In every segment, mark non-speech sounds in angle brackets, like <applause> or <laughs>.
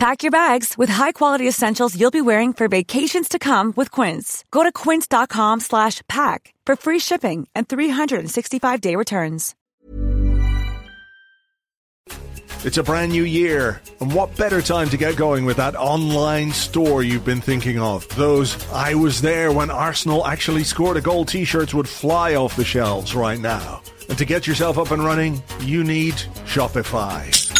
Pack your bags with high-quality essentials you'll be wearing for vacations to come with Quince. Go to quince.com slash pack for free shipping and 365-day returns. It's a brand new year, and what better time to get going with that online store you've been thinking of? Those I was there when Arsenal actually scored a goal t shirts would fly off the shelves right now. And to get yourself up and running, you need Shopify.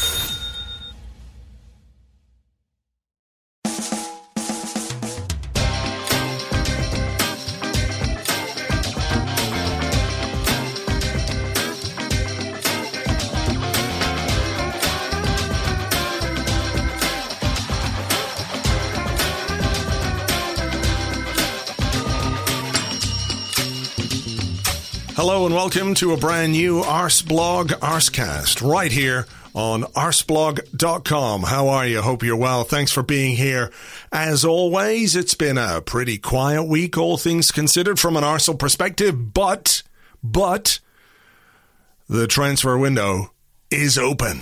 Hello and welcome to a brand new Arseblog Arsecast right here on arseblog.com. How are you? Hope you're well. Thanks for being here. As always, it's been a pretty quiet week, all things considered from an Arsenal perspective, but, but, the transfer window is open.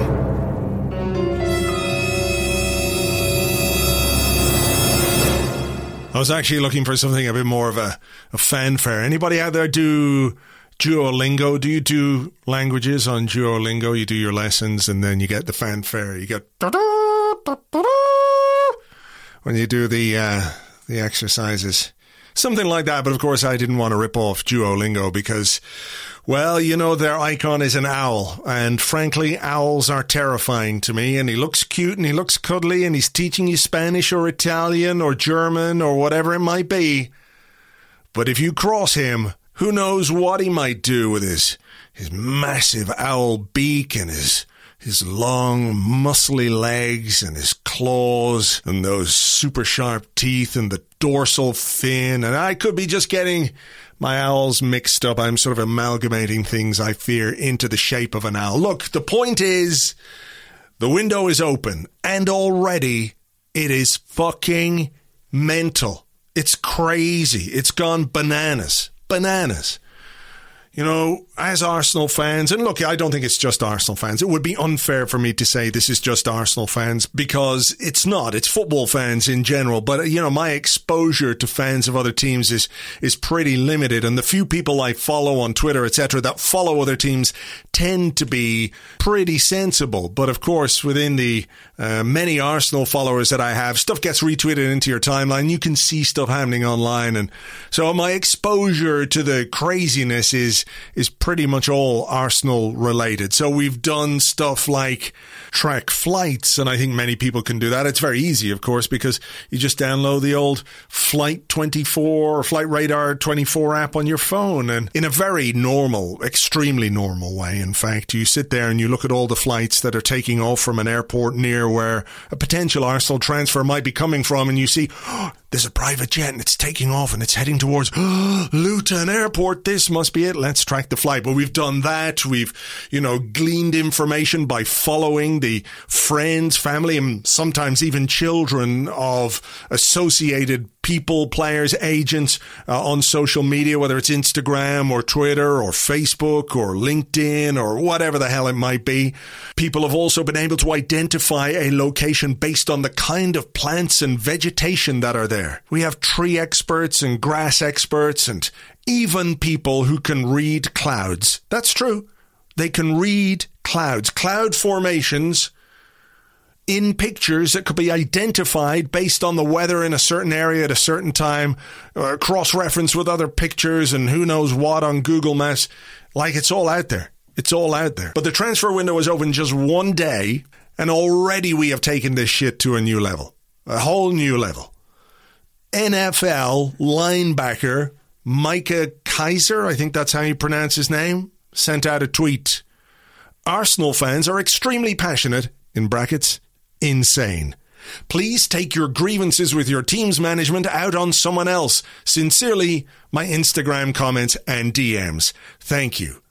I was actually looking for something a bit more of a, a fanfare. Anybody out there do Duolingo. Do you do languages on Duolingo? You do your lessons and then you get the fanfare. You get when you do the uh, the exercises, something like that. But of course, I didn't want to rip off Duolingo because, well, you know, their icon is an owl, and frankly, owls are terrifying to me. And he looks cute and he looks cuddly, and he's teaching you Spanish or Italian or German or whatever it might be. But if you cross him, who knows what he might do with his his massive owl beak and his his long, muscly legs and his claws and those super sharp teeth and the dorsal fin. And I could be just getting my owls mixed up. I'm sort of amalgamating things, I fear, into the shape of an owl. Look, the point is the window is open and already it is fucking mental. It's crazy. It's gone bananas bananas. You know, as Arsenal fans, and look, I don't think it's just Arsenal fans. It would be unfair for me to say this is just Arsenal fans because it's not. It's football fans in general. But, you know, my exposure to fans of other teams is, is pretty limited. And the few people I follow on Twitter, etc., that follow other teams tend to be pretty sensible. But of course, within the uh, many Arsenal followers that I have, stuff gets retweeted into your timeline. You can see stuff happening online. And so my exposure to the craziness is, is pretty much all Arsenal related. So we've done stuff like track flights, and I think many people can do that. It's very easy, of course, because you just download the old Flight 24 or Flight Radar 24 app on your phone, and in a very normal, extremely normal way, in fact, you sit there and you look at all the flights that are taking off from an airport near where a potential Arsenal transfer might be coming from, and you see, oh, there's a private jet and it's taking off and it's heading towards <gasps> Luton Airport. This must be it. Let's track the flight. But we've done that. We've, you know, gleaned information by following the friends, family, and sometimes even children of associated people, players, agents uh, on social media, whether it's Instagram or Twitter or Facebook or LinkedIn or whatever the hell it might be. People have also been able to identify a location based on the kind of plants and vegetation that are there there. We have tree experts and grass experts and even people who can read clouds. That's true. They can read clouds, cloud formations in pictures that could be identified based on the weather in a certain area at a certain time, uh, cross reference with other pictures and who knows what on Google Maps. Like it's all out there. It's all out there. But the transfer window was open just one day, and already we have taken this shit to a new level. A whole new level. NFL linebacker Micah Kiser, I think that's how you pronounce his name, sent out a tweet. Arsenal fans are extremely passionate, in brackets, insane. Please take your grievances with your team's management out on someone else. Sincerely, my Instagram comments and DMs. Thank you.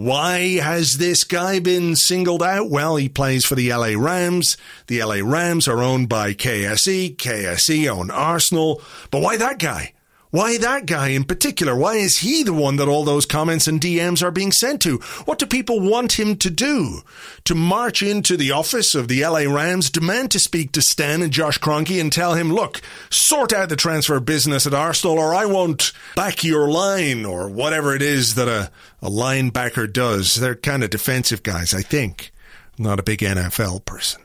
Why has this guy been singled out? Well, he plays for the LA Rams. The LA Rams are owned by KSE. KSE own Arsenal. But why that guy? Why that guy in particular? Why is he the one that all those comments and DMs are being sent to? What do people want him to do? To march into the office of the LA Rams, demand to speak to Stan and Josh Kroenke and tell him, look, sort out the transfer business at Arsenal or I won't back your line or whatever it is that a, a linebacker does. They're kind of defensive guys, I think. Not a big NFL person.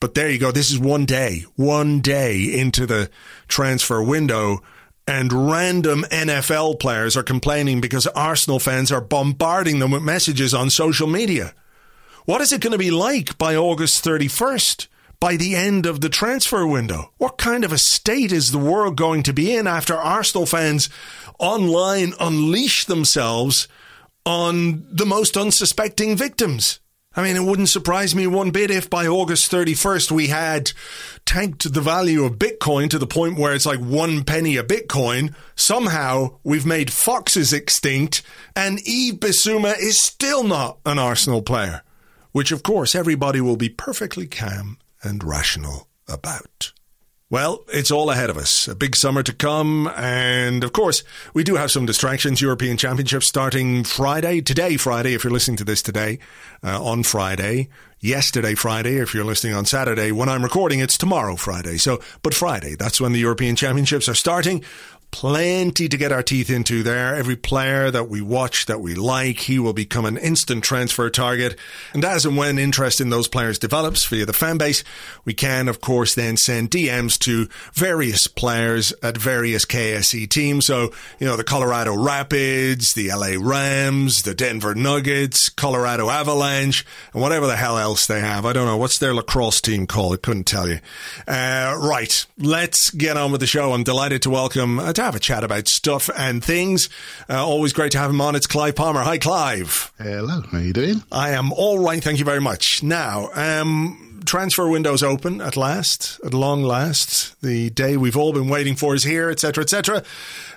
But there you go. This is one day, one day into the transfer window and random NFL players are complaining because Arsenal fans are bombarding them with messages on social media. What is it going to be like by August 31st? By the end of the transfer window? What kind of a state is the world going to be in after Arsenal fans online unleash themselves on the most unsuspecting victims? I mean, it wouldn't surprise me one bit if by August 31st we had tanked the value of Bitcoin to the point where it's like one penny a Bitcoin. Somehow we've made foxes extinct and Yves Bissouma is still not an Arsenal player, which of course everybody will be perfectly calm and rational about. Well, it's all ahead of us. A big summer to come. And of course, we do have some distractions. European Championships starting Friday, today, Friday, if you're listening to this today, uh, on Friday. Yesterday, Friday, if you're listening on Saturday. When I'm recording, it's tomorrow, Friday. So, but Friday, that's when the European Championships are starting plenty to get our teeth into there. Every player that we watch that we like, he will become an instant transfer target. And as and when interest in those players develops via the fan base, we can, of course, then send DMs to various players at various KSE teams. So, you know, the Colorado Rapids, the LA Rams, the Denver Nuggets, Colorado Avalanche, and whatever the hell else they have. I don't know. What's their lacrosse team called? I couldn't tell you. Uh, right. Let's get on with the show. I'm delighted to welcome uh, have a chat about stuff and things. Uh, always great to have him on. It's Clive Palmer. Hi, Clive. Hello. How are you doing? I am all right. Thank you very much. Now, um, transfer windows open at last, at long last. The day we've all been waiting for is here, etc., etc.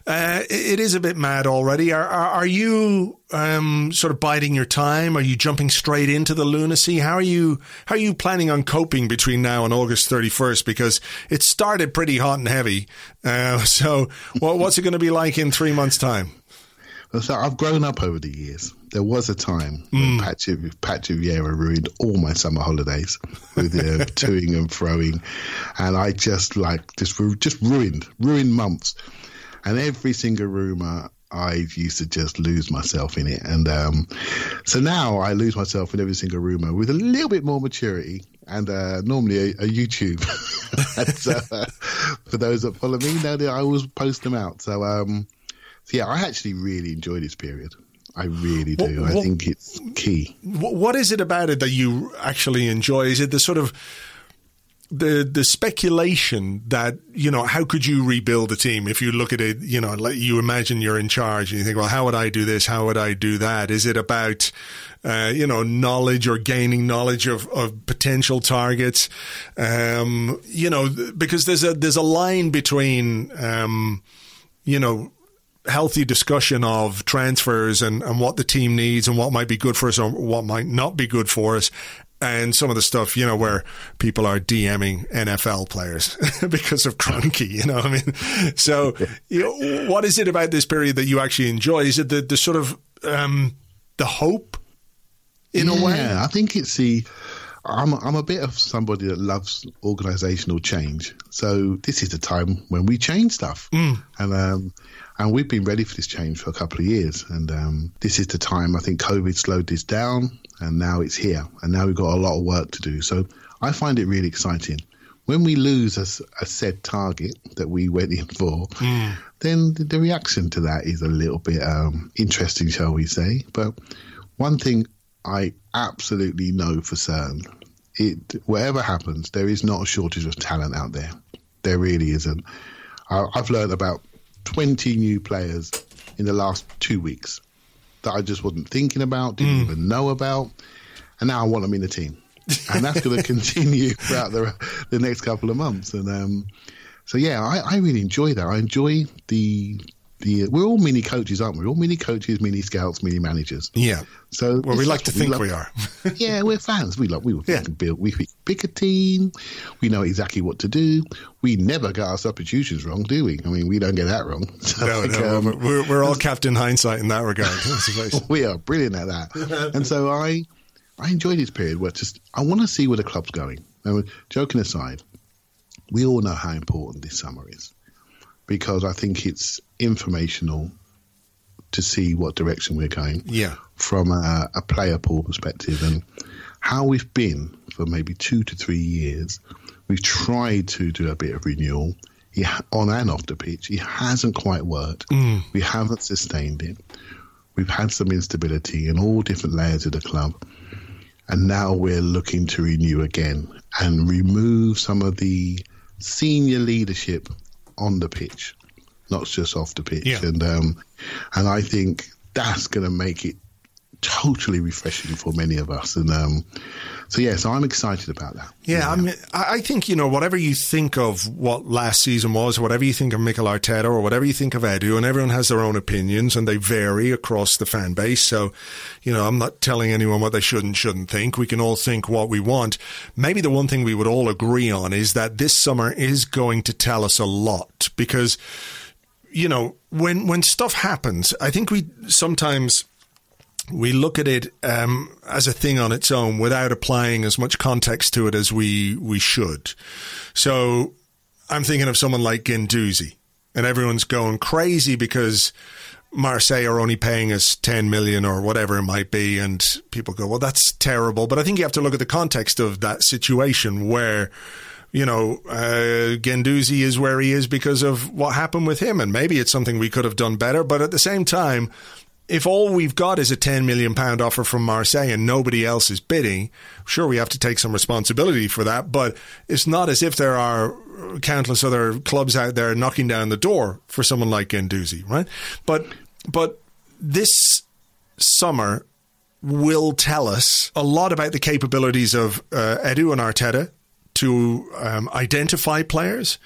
Uh, it is a bit mad already. Are, are, are you um, sort of biding your time? Are you jumping straight into the lunacy? How are you? How are you planning on coping between now and August thirty first? Because it started pretty hot and heavy. Uh, <laughs> so, what, what's it going to be like in three months' time? So I've grown up over the years. There was a time when mm. Patrick, Patrick Vieira ruined all my summer holidays with the uh, <laughs> toing and throwing, and I just like just just ruined ruined months and every single rumor I used to just lose myself in it. And um, so now I lose myself in every single rumor with a little bit more maturity and uh, normally a, a YouTube. <laughs> and, uh, <laughs> for those that follow me, know that I always post them out. So, um, so, yeah, I actually really enjoy this period. I really do. What, what, I think it's key. What is it about it that you actually enjoy? Is it the sort of the the speculation that you know how could you rebuild a team if you look at it you know like you imagine you're in charge and you think well how would I do this how would I do that is it about uh, you know knowledge or gaining knowledge of, of potential targets um, you know because there's a there's a line between um, you know healthy discussion of transfers and, and what the team needs and what might be good for us or what might not be good for us and some of the stuff, you know, where people are DMing NFL players <laughs> because of Kroenke, you know, I mean, so <laughs> you know, what is it about this period that you actually enjoy? Is it the, the sort of um, the hope in yeah, a way? I think it's the. I'm I'm a bit of somebody that loves organisational change. So this is the time when we change stuff, Mm. and um, and we've been ready for this change for a couple of years. And um, this is the time. I think COVID slowed this down, and now it's here. And now we've got a lot of work to do. So I find it really exciting. When we lose a, a said target that we went in for, then the, the reaction to that is a little bit um, interesting, shall we say? But one thing I absolutely know for certain, it whatever happens, there is not a shortage of talent out there. There really isn't. I, I've learned about twenty new players in the last two weeks that I just wasn't thinking about, didn't even know about, and now I want them in the team, <laughs> and that's going to continue throughout the the next couple of months. And um, so, yeah, I, I really enjoy that. I enjoy the the. We're all mini coaches, aren't we? We're all mini coaches, mini scouts, mini managers. Yeah. So Well, we like to what think love- we are. <laughs> yeah, we're fans. We love. We Yeah. build. We pick a team. We know exactly what to do. We never get our substitutions wrong, do we? I mean, we don't get that wrong. <laughs> So, No, like, no, um, we're, we're all Captain Hindsight in that regard. <laughs> We are brilliant at that. and so I, I enjoy this period where just I want to see where the club's going. Now, joking aside, we all know how important this summer is because I think it's informational to see what direction we're going Yeah. from a, a player pool perspective and how we've been for maybe two to three years. We've tried to do a bit of renewal He on and off the pitch. It hasn't quite worked. Mm. We haven't sustained it. We've had some instability in all different layers of the club. And now we're looking to renew again and remove some of the senior leadership on the pitch, not just off the pitch. Yeah. And um, and I think that's going to make it totally refreshing for many of us. And um, so, yeah, so I'm excited about that. Yeah, I mean, I I think you know whatever you think of what last season was, whatever you think of Mikel Arteta, or whatever you think of Edu, and everyone has their own opinions, and they vary across the fan base. So, you know, I'm not telling anyone what they should and shouldn't think. We can all think what we want. Maybe the one thing we would all agree on is that this summer is going to tell us a lot because, you know, when when stuff happens, I think we sometimes we look at it um, as a thing on its own without applying as much context to it as we we should. So I'm thinking of someone like Guendouzi, and everyone's going crazy because Marseille are only paying us 10 million or whatever it might be, and people go, "Well, that's terrible." But I think you have to look at the context of that situation where. You know, uh, Guendouzi is where he is because of what happened with him, and maybe it's something we could have done better. But at the same time, if all we've got is a 10 million pound offer from Marseille and nobody else is bidding, sure, we have to take some responsibility for that. But it's not as if there are countless other clubs out there knocking down the door for someone like Guendouzi, right? But, but this summer will tell us a lot about the capabilities of uh, Edu and Arteta to um, identify players,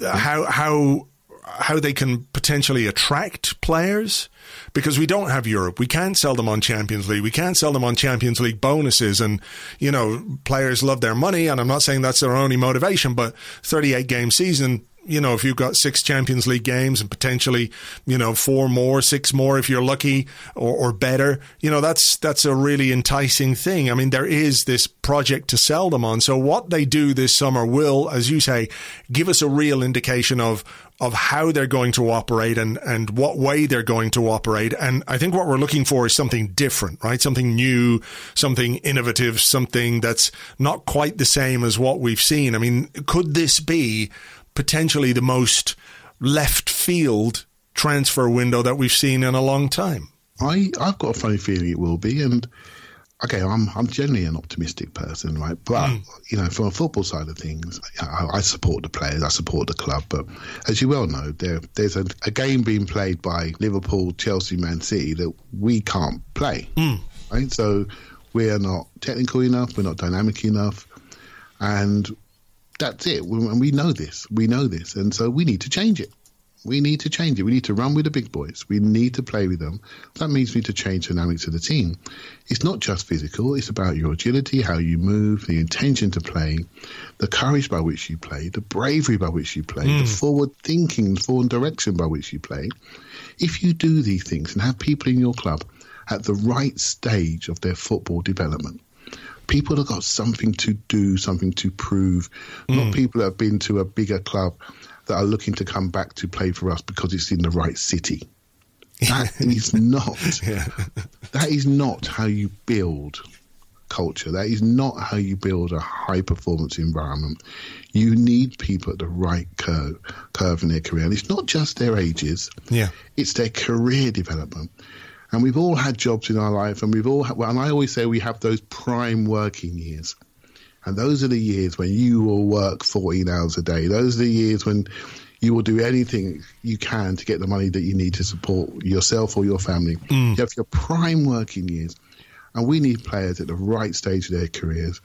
how how how they can potentially attract players because we don't have Europe. We can't sell them on Champions League. We can't sell them on Champions League bonuses. And, you know, players love their money. And I'm not saying that's their only motivation, but 38 game season, you know, if you've got six Champions League games and potentially, you know, four more, six more if you're lucky or, or better, you know, that's that's a really enticing thing. I mean, there is this project to sell them on. So what they do this summer will, as you say, give us a real indication of of how they're going to operate and, and what way they're going to operate. And I think what we're looking for is something different, right? Something new, something innovative, something that's not quite the same as what we've seen. I mean, could this be potentially the most left field transfer window that we've seen in a long time? I I've got a funny feeling it will be, and okay, I'm I'm generally an optimistic person, right? But hmm. you know, from a football side of things, I, I support the players, I support the club, but as you well know, there there's a, a game being played by Liverpool, Chelsea, Man City that we can't play, hmm. right? So we are not technical enough, we're not dynamic enough, and that's it. We- And we know this, we know this, and so we need to change it. We need to change it. We need to run with the big boys. We need to play with them. That means we need to change the dynamics of the team. It's not just physical, it's about your agility, how you move, the intention to play, the courage by which you play, the bravery by which you play, the hmm. forward thinking, the forward direction by which you play. If you do these things and have people in your club at the right stage of their football development, people that got something to do, something to prove, mm. not people that have been to a bigger club that are looking to come back to play for us because it's in the right city. That <laughs> is not. Yeah. That is not how you build culture. That is not how you build a high performance environment. You need people at the right curve, curve in their career. And it's not just their ages. Yeah. It's their career development. And we've all had jobs in our life, and we've all, had, and I always say we have those prime working years. And those are the years when you will work 14 hours a day. Those are the years when you will do anything you can to get the money that you need to support yourself or your family. Mm. You have your prime working years. And we need players at the right stage of their careers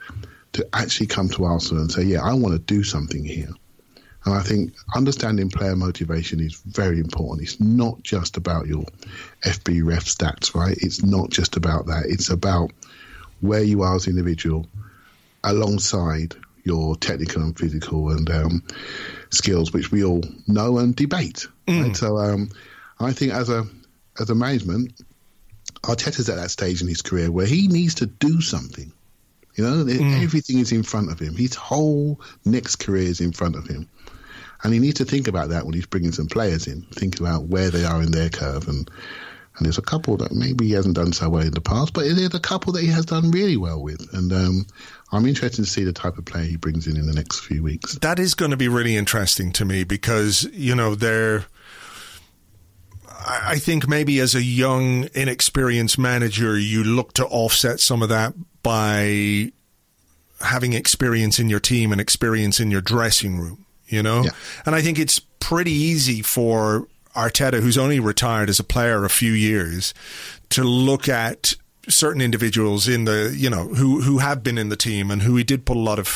to actually come to Arsenal and say, yeah, I want to do something here. And I think understanding player motivation is very important. It's not just about your FBref stats, right? It's not just about that. It's about where you are as an individual alongside your technical and physical and um, skills, which we all know and debate. Mm. Right? So um, I think as a as a management, Arteta's at that stage in his career where he needs to do something. You know, mm. everything is in front of him. His whole next career is in front of him. And he needs to think about that when he's bringing some players in, think about where they are in their curve. And, and there's a couple that maybe he hasn't done so well in the past, but there's a couple that he has done really well with. And um, I'm interested to see the type of player he brings in in the next few weeks. That is going to be really interesting to me because, you know, they're. I think maybe as a young, inexperienced manager, you look to offset some of that by having experience in your team and experience in your dressing room you know? Yeah. And I think it's pretty easy for Arteta, who's only retired as a player a few years, to look at certain individuals in the you know who who have been in the team and who he did put a lot of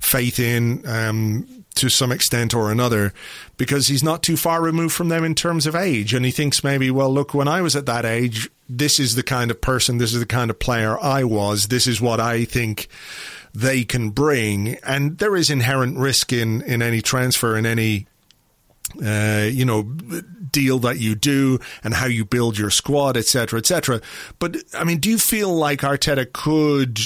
faith in um, to some extent or another because he's not too far removed from them in terms of age and he thinks maybe well look when I was at that age this is the kind of person this is the kind of player I was this is what I think they can bring. And there is inherent risk in, in any transfer, in any uh, you know, deal that you do and how you build your squad, etc., etc. But I mean, do you feel like Arteta could?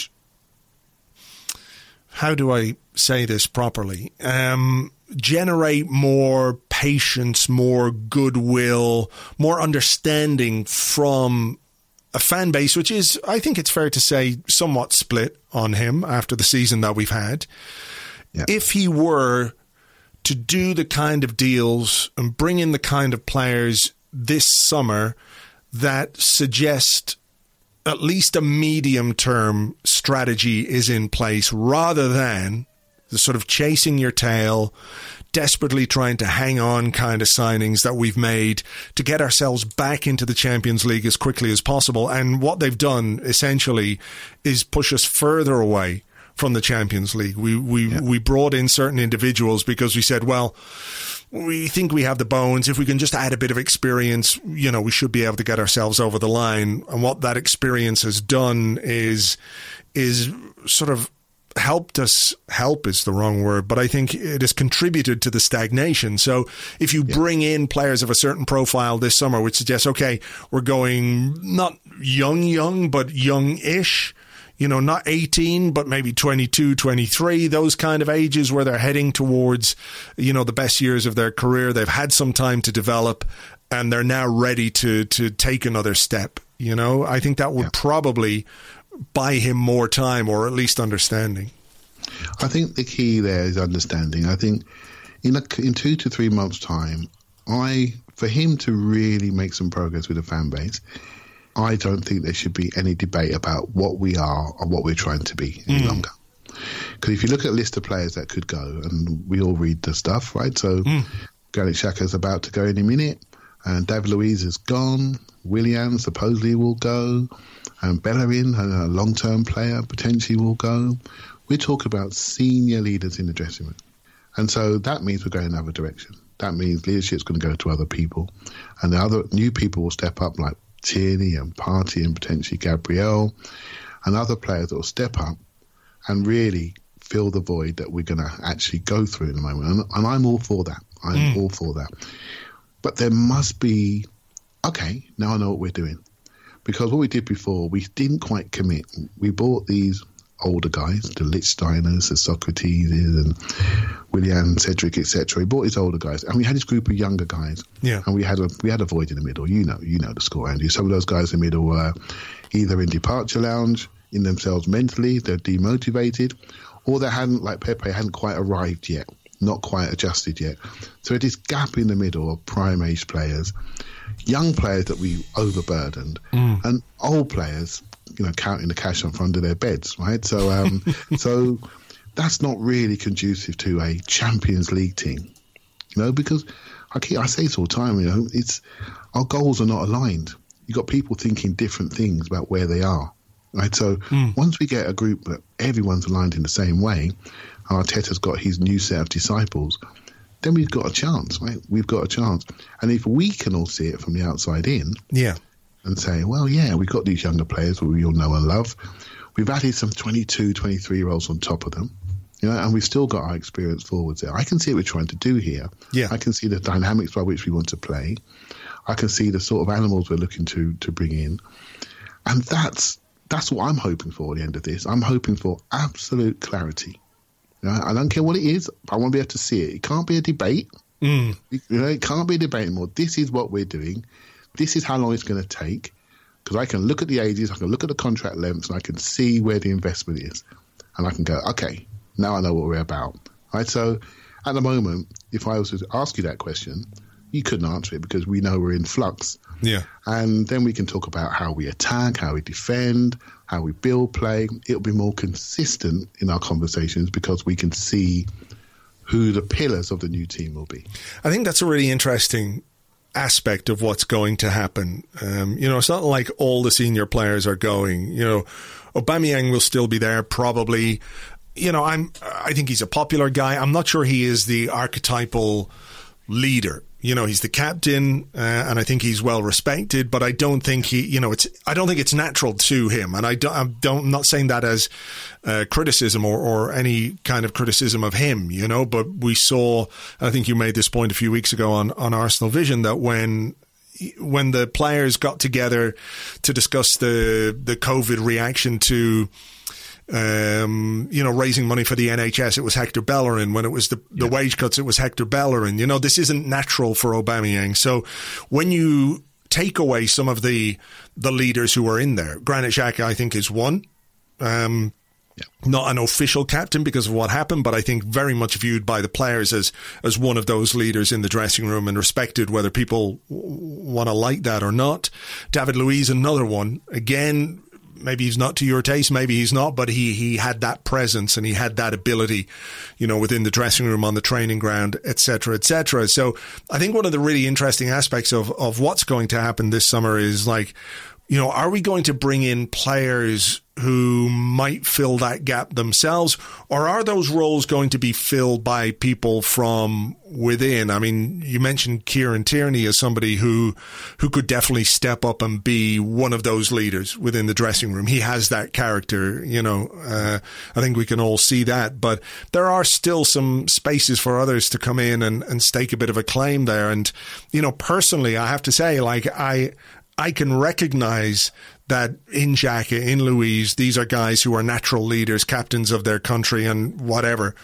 How do I say this properly? Um, generate more patience, more goodwill, more understanding from a fan base which is, I think it's fair to say, somewhat split on him after the season that we've had. Yeah. If he were to do the kind of deals and bring in the kind of players this summer that suggest at least a medium term strategy is in place rather than sort of chasing your tail, desperately trying to hang on kind of signings that we've made to get ourselves back into the Champions League as quickly as possible. And what they've done essentially is push us further away from the Champions League. We we yeah. we brought in certain individuals because we said, well, we think we have the bones. If we can just add a bit of experience, you know, we should be able to get ourselves over the line. And what that experience has done is is sort of helped us help is the wrong word but i think it has contributed to the stagnation so if you yeah. bring in players of a certain profile this summer which suggests okay we're going not young young but young-ish you know not 18 but maybe 22 23 those kind of ages where they're heading towards you know the best years of their career they've had some time to develop and they're now ready to to take another step you know i think that would yeah. probably buy him more time or at least understanding? I think the key there is understanding. I think in a, in two to three months' time, I for him to really make some progress with the fan base, I don't think there should be any debate about what we are or what we're trying to be any mm. longer. Because if you look at a list of players that could go, and we all read the stuff, right? So mm. Granit Xhaka's about to go in a minute, and David Luiz is gone. Willian supposedly will go and Bellerin, a long term player, potentially will go. We're talking about senior leaders in the dressing room. And so that means we're going another direction. That means leadership's going to go to other people. And the other new people will step up, like Tierney and Partey and potentially Gabriel and other players that will step up and really fill the void that we're going to actually go through in the moment. And, and I'm all for that. I'm mm. all for that. But there must be, okay, now I know what we're doing because what we did before, we didn't quite commit. We bought these older guys, the Lichtsteiners, the Sokratis, and Willian Cedric, etc. We bought these older guys, and we had this group of younger guys. Yeah. and we had a we had a void in the middle. You know, you know the score, Andy. Some of those guys in the middle were either in departure lounge, in themselves mentally, they're demotivated, or they hadn't, like Pepe, hadn't quite arrived yet, not quite adjusted yet. So this gap in the middle of prime age players, young players that we overburdened, and old players, you know, counting the cash on front of their beds, right? So, um, <laughs> so that's not really conducive to a Champions League team, you know, because I keep I say this all the time, you know, it's our goals are not aligned. You have got people thinking different things about where they are, right? So once we get a group that everyone's aligned in the same way, Arteta's got his new set of disciples, then we've got a chance, right? We've got a chance, and if we can all see it from the outside in, Yeah. and say, well, yeah, we've got these younger players who we all know and love. We've added some 22, 23 year olds on top of them. You know, and we've still got our experienced forwards there. I can see what we're trying to do here. Yeah. I can see the dynamics by which we want to play. I can see the sort of animals we're looking to to bring in. And that's that's what I'm hoping for at the end of this. I'm hoping for absolute clarity. You know, I don't care what it is. I want to be able to see it. It can't be a debate. Mm. You know, it can't be a debate anymore. This is what we're doing. This is how long it's going to take. Because I can look at the ages, I can look at the contract lengths, and I can see where the investment is, and I can go, okay, now I know what we're about. Right. So, at the moment, if I was to ask you that question, you couldn't answer it because we know we're in flux. Yeah. And then we can talk about how we attack, how we defend, how we build play. It'll be more consistent in our conversations because we can see who the pillars of the new team will be. I think that's a really interesting aspect of what's going to happen. Um, you know, it's not like all the senior players are going. You know, Aubameyang will still be there probably. You know, I'm. I think he's a popular guy. I'm not sure he is the archetypal leader. You know, he's the captain, uh, and I think he's well respected. But I don't think he, you know, it's. I don't think it's natural to him, and I don't. I don't I'm not saying that as uh, criticism or, or any kind of criticism of him. You know, but we saw. I think you made this point a few weeks ago on on Arsenal Vision that when when the players got together to discuss the the COVID reaction to um, you know, raising money for the NHS, it was Hector Bellerin. When it was the, the wage cuts, it was Hector Bellerin. You know, this isn't natural for Aubameyang. So when you take away some of the the leaders who are in there, Granit Xhaka, I think, is one. Um, Not an official captain because of what happened, but I think very much viewed by the players as as one of those leaders in the dressing room and respected, whether people want to like that or not. David Luiz, another one. Again, maybe he's not to your taste, maybe he's not, but he he had that presence and he had that ability, you know, within the dressing room, on the training ground, etc., etc. So I think one of the really interesting aspects of of what's going to happen this summer is like, you know, are we going to bring in players who might fill that gap themselves, or are those roles going to be filled by people from within? I mean, you mentioned Kieran Tierney as somebody who who could definitely step up and be one of those leaders within the dressing room. He has that character, you know. Uh, I think we can all see that, but there are still some spaces for others to come in and, and stake a bit of a claim there. And you know, personally, I have to say, like I. I can recognize that in Xhaka, in Luiz, these are guys who are natural leaders, captains of their country and whatever.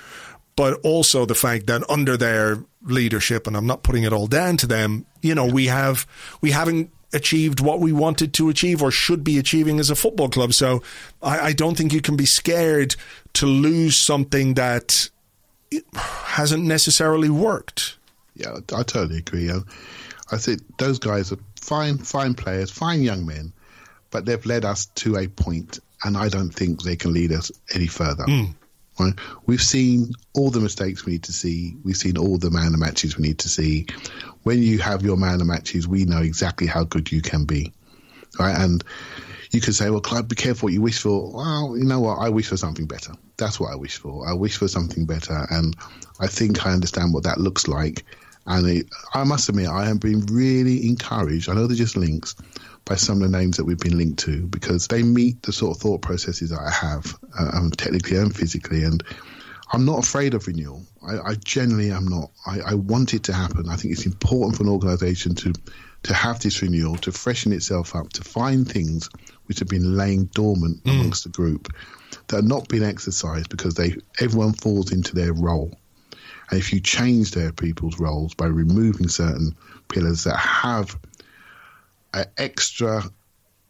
But also the fact that under their leadership, and I'm not putting it all down to them, you know, we have, we haven't achieved what we wanted to achieve or should be achieving as a football club. So I, I don't think you can be scared to lose something that hasn't necessarily worked. Yeah, I totally agree. I, I think those guys are fine, fine players, fine young men, but they've led us to a point, and I don't think they can lead us any further. Hmm. Right? We've seen all the mistakes we need to see. We've seen all the man of matches we need to see. When you have your man of matches, we know exactly how good you can be. Right? And you can say, well, Clive, be careful what you wish for. Well, you know what? I wish for something better. That's what I wish for. I wish for something better. And I think I understand what that looks like. And it, I must admit, I have been really encouraged. I know they're just links by some of the names that we've been linked to because they meet the sort of thought processes that I have, uh, um, technically and physically. And I'm not afraid of renewal. I, I genuinely am not. I, I want it to happen. I think it's important for an organisation to to have this renewal, to freshen itself up, to find things which have been laying dormant amongst the group. that are not being exercised because they everyone falls into their role. And if you change their people's roles by removing certain pillars that have an extra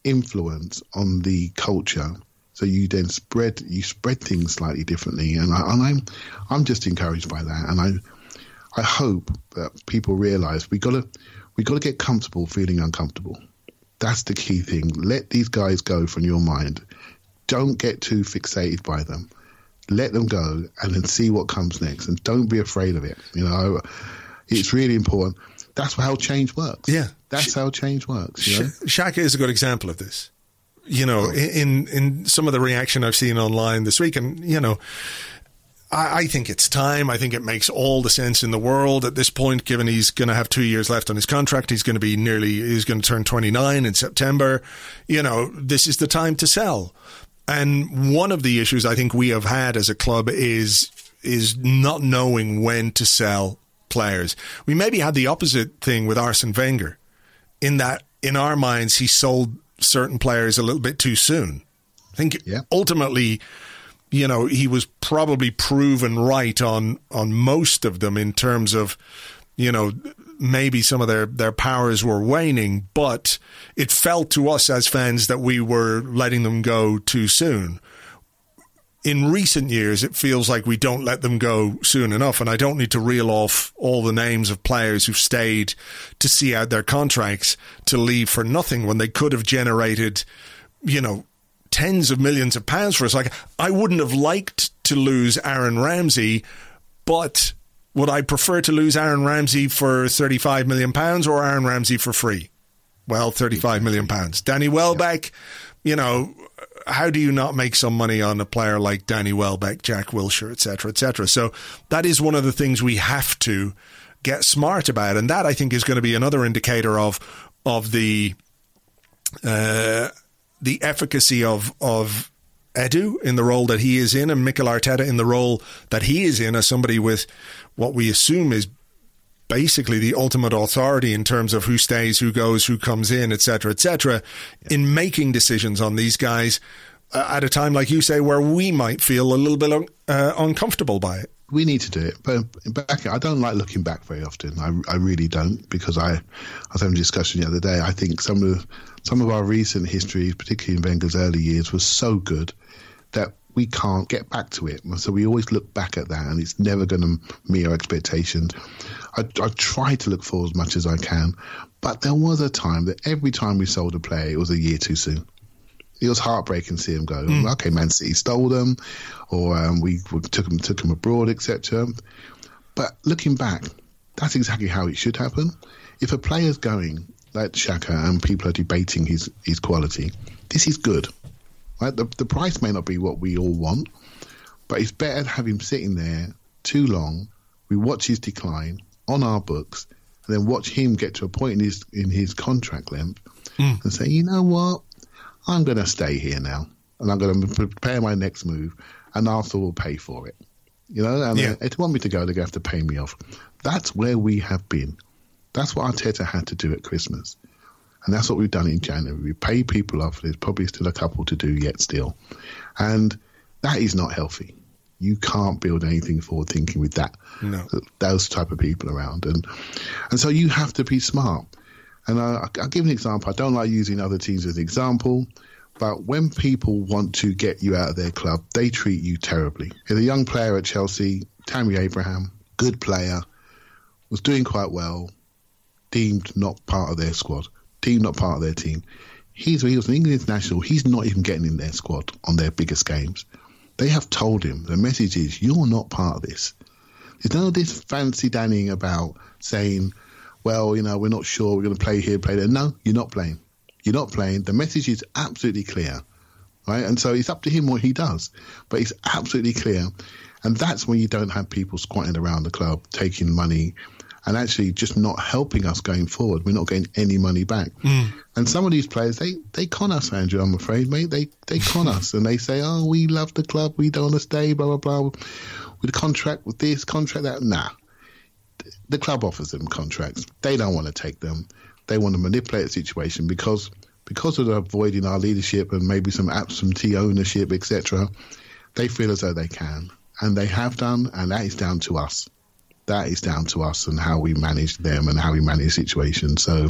influence on the culture, so you then spread you spread things slightly differently, and, I, and I'm I'm just encouraged by that, and I I hope that people realise we got to we got to get comfortable feeling uncomfortable. That's the key thing. Let these guys go from your mind. Don't get too fixated by them. Let them go and then see what comes next. And don't be afraid of it. You know, it's really important. That's how change works. Yeah. That's how change works. You know? Xhaka is a good example of this. You know, oh. in in some of the reaction I've seen online this week, and you know, I, I think it's time. I think it makes all the sense in the world at this point, given he's going to have two years left on his contract. He's going to be nearly, he's going to turn 29 in September. You know, this is the time to sell. And one of the issues I think we have had as a club is is not knowing when to sell players. We maybe had the opposite thing with Arsene Wenger, in that in our minds he sold certain players a little bit too soon. I think Yeah. ultimately you know, he was probably proven right on on most of them in terms of, you know, maybe some of their their powers were waning, but it felt to us as fans that we were letting them go too soon. In recent years, it feels like we don't let them go soon enough, and I don't need to reel off all the names of players who've stayed to see out their contracts to leave for nothing when they could have generated, you know, tens of millions of pounds for us. Like I wouldn't have liked to lose Aaron Ramsey, but would I prefer to lose Aaron Ramsey for 35 million pounds or Aaron Ramsey for free? Well, 35 million pounds. Danny Welbeck, you know, how do you not make some money on a player like Danny Welbeck, Jack Wilshere, etc., etc.? So that is one of the things we have to get smart about, and that I think is going to be another indicator of of the uh, the efficacy of of Edu in the role that he is in, and Mikel Arteta in the role that he is in, as somebody with what we assume is basically the ultimate authority in terms of who stays, who goes, who comes in, etc., etc., in making decisions on these guys uh, at a time, like you say, where we might feel a little bit un- uh, uncomfortable by it. we need to do it. But back, I don't like looking back very often. I, I really don't because I, I was having a discussion the other day. I think some of some of our recent history, particularly in Wenger's early years, was so good that we can't get back to it. So we always look back at that, and it's never going to meet our expectations. I, I try to look forward as much as I can, but there was a time that every time we sold a player, it was a year too soon it was heartbreaking to see him go. Okay, Man City stole them, or um, we, we took them took them abroad, etc. But looking back, that's exactly how it should happen. If a player's going like Xhaka and people are debating his his quality, this is good. Right? The the price may not be what we all want, but it's better to have him sitting there too long. We watch his decline on our books, and then watch him get to a point in his in his contract length, hmm. and say, you know what, I'm going to stay here now, and I'm going to prepare my next move, and Arsenal will pay for it. You know, and Yeah. if they want me to go, they're going to have to pay me off. That's where we have been. That's what Arteta had to do at Christmas. And that's what we've done in January. We pay people off. There's probably still a couple to do yet still. And that is not healthy. You can't build anything forward thinking with that No. those type of people around. And and so you have to be smart. And I, I'll give an example. I don't like using other teams as an example, but when people want to get you out of their club, they treat you terribly. There's a young player at Chelsea, Tammy Abraham, good player, was doing quite well, deemed not part of their squad, deemed not part of their team. He's he was an England international. He's not even getting in their squad on their biggest games. They have told him the message is you're not part of this. There's none of this fancy dannying about saying, well, you know, we're not sure we're going to play here, play there. No, you're not playing. You're not playing. The message is absolutely clear, right? And so it's up to him what he does, but it's absolutely clear. And that's when you don't have people squatting around the club taking money and actually just not helping us going forward. We're not getting any money back. Hmm. And some of these players, they, they con us, Andrew, I'm afraid, mate. They they con us and they say, oh, we love the club, we don't want to stay, blah, blah, blah. With contract, with this, contract, that. Nah. The club offers them contracts. They don't want to take them. They want to manipulate the situation because because of avoiding our leadership and maybe some absentee ownership, etc., they feel as though they can. And they have done, and that is down to us. That is down to us and how we manage them and how we manage situations. So